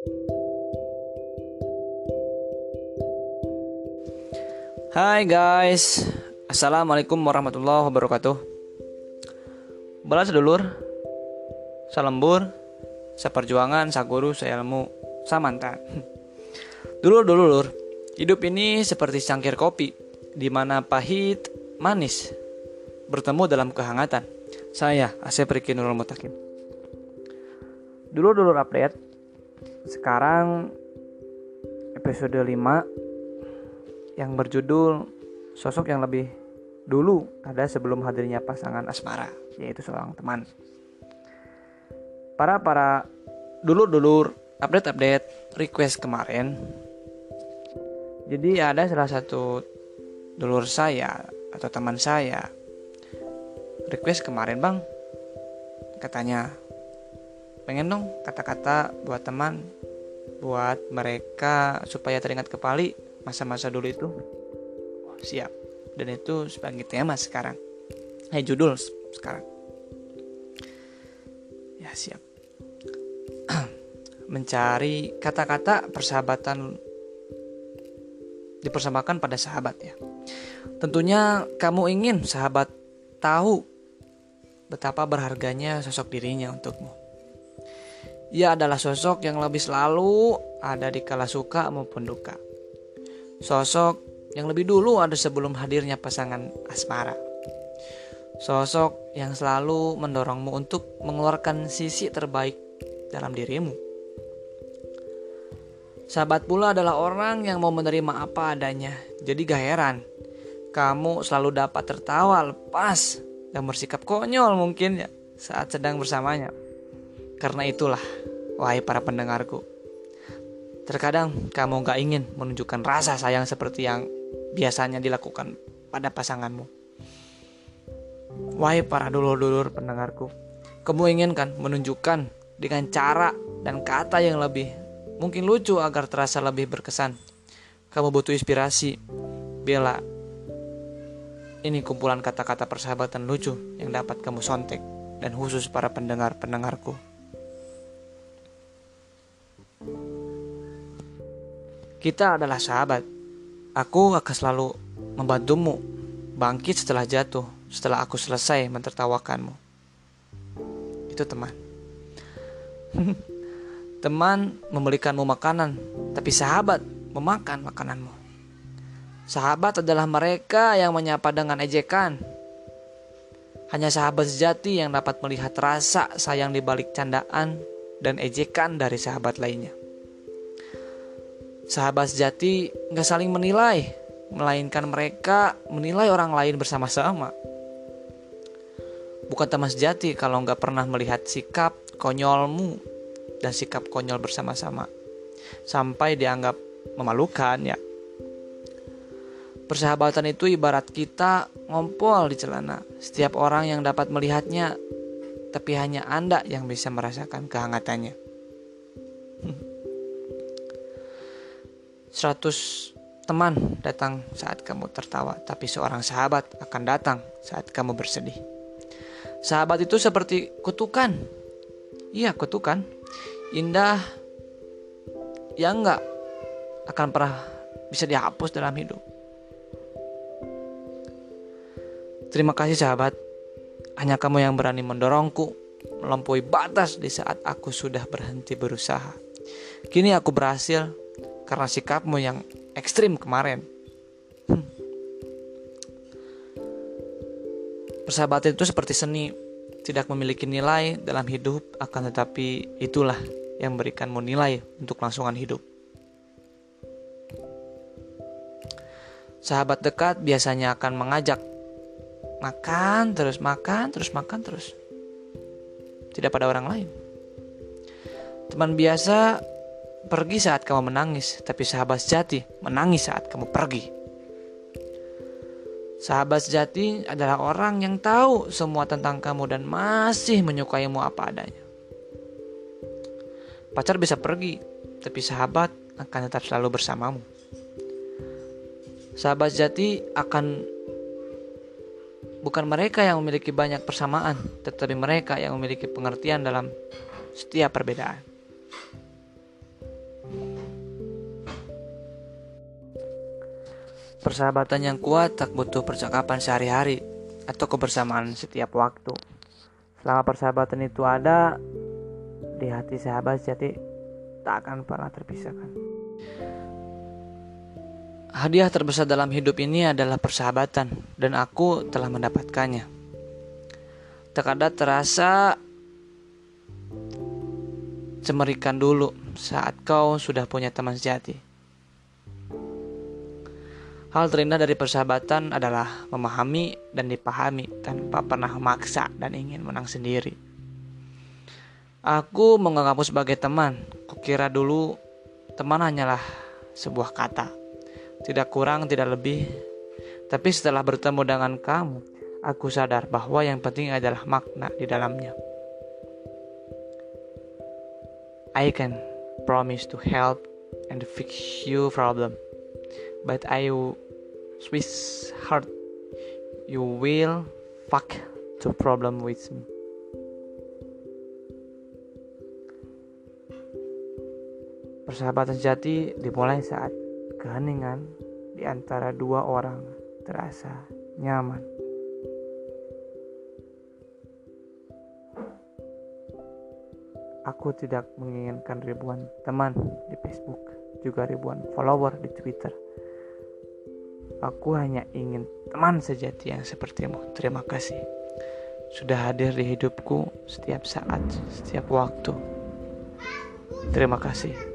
Hai guys, Assalamualaikum warahmatullahi wabarakatuh. Balas sedulur, salembur, seperjuangan, saguru, seilmu, samantan Dulur-dulur, hidup ini seperti cangkir kopi di mana pahit, manis bertemu dalam kehangatan. Saya, Asep Riki Nurul Mutakin. Dulur-dulur update Sekarang episode 5 yang berjudul sosok yang lebih dulu ada sebelum hadirnya pasangan asmara yaitu seorang teman. Para para dulur-dulur update-update request kemarin. Jadi ada salah satu dulur saya atau teman saya request kemarin bang katanya pengen dong kata-kata buat teman buat mereka supaya teringat kembali masa-masa dulu itu. Oh, siap. Dan itu sebagai tema sekarang. Eh judul sekarang. Ya siap. Mencari kata-kata persahabatan dipersamakan pada sahabat ya. Tentunya kamu ingin sahabat tahu betapa berharganya sosok dirinya untukmu ia adalah sosok yang lebih selalu ada di kala suka maupun duka Sosok yang lebih dulu ada sebelum hadirnya pasangan asmara. Sosok yang selalu mendorongmu untuk mengeluarkan sisi terbaik dalam dirimu. Sahabat pula adalah orang yang mau menerima apa adanya. Jadi gak heran, kamu selalu dapat tertawa lepas dan bersikap konyol mungkin ya saat sedang bersamanya. Karena itulah, wahai para pendengarku, Terkadang kamu gak ingin menunjukkan rasa sayang seperti yang biasanya dilakukan pada pasanganmu. Wahai para dulur-dulur pendengarku, kamu inginkan menunjukkan dengan cara dan kata yang lebih mungkin lucu agar terasa lebih berkesan. Kamu butuh inspirasi. Bella, ini kumpulan kata-kata persahabatan lucu yang dapat kamu sontek dan khusus para pendengar-pendengarku. Kita adalah sahabat. Aku akan selalu membantumu bangkit setelah jatuh, setelah aku selesai mentertawakanmu. Itu teman. teman memberikanmu makanan, tapi sahabat memakan makananmu. Sahabat adalah mereka yang menyapa dengan ejekan. Hanya sahabat sejati yang dapat melihat rasa sayang di balik candaan dan ejekan dari sahabat lainnya. Sahabat sejati nggak saling menilai, melainkan mereka menilai orang lain bersama-sama. Bukan teman sejati kalau nggak pernah melihat sikap konyolmu dan sikap konyol bersama-sama. Sampai dianggap memalukan ya. Persahabatan itu ibarat kita ngompol di celana. Setiap orang yang dapat melihatnya, tapi hanya Anda yang bisa merasakan kehangatannya. 100 teman datang saat kamu tertawa, tapi seorang sahabat akan datang saat kamu bersedih. Sahabat itu seperti kutukan. Iya, kutukan. Indah yang enggak akan pernah bisa dihapus dalam hidup. Terima kasih sahabat. Hanya kamu yang berani mendorongku melampaui batas di saat aku sudah berhenti berusaha. Kini aku berhasil karena sikapmu yang ekstrim kemarin. Hmm. Persahabatan itu seperti seni, tidak memiliki nilai dalam hidup, akan tetapi itulah yang memberikanmu nilai untuk langsungan hidup. Sahabat dekat biasanya akan mengajak makan terus makan terus makan terus. Tidak pada orang lain. Teman biasa pergi saat kamu menangis, tapi sahabat sejati menangis saat kamu pergi. Sahabat sejati adalah orang yang tahu semua tentang kamu dan masih menyukaimu apa adanya. Pacar bisa pergi, tapi sahabat akan tetap selalu bersamamu. Sahabat sejati akan bukan mereka yang memiliki banyak persamaan, tetapi mereka yang memiliki pengertian dalam setiap perbedaan. Persahabatan yang kuat tak butuh percakapan sehari-hari atau kebersamaan setiap waktu. Selama persahabatan itu ada di hati sahabat sejati tak akan pernah terpisahkan. Hadiah terbesar dalam hidup ini adalah persahabatan dan aku telah mendapatkannya. Terkadang terasa cemerikan dulu saat kau sudah punya teman sejati. Hal terindah dari persahabatan adalah memahami dan dipahami tanpa pernah memaksa dan ingin menang sendiri. Aku menganggapmu sebagai teman. Kukira dulu teman hanyalah sebuah kata. Tidak kurang, tidak lebih. Tapi setelah bertemu dengan kamu, aku sadar bahwa yang penting adalah makna di dalamnya. I can promise to help and fix you problem but I Swiss heart you will fuck the problem with me. Persahabatan sejati dimulai saat keheningan di antara dua orang terasa nyaman. Aku tidak menginginkan ribuan teman di Facebook, juga ribuan follower di Twitter Aku hanya ingin teman sejati yang sepertimu. Terima kasih. Sudah hadir di hidupku setiap saat, setiap waktu. Terima kasih.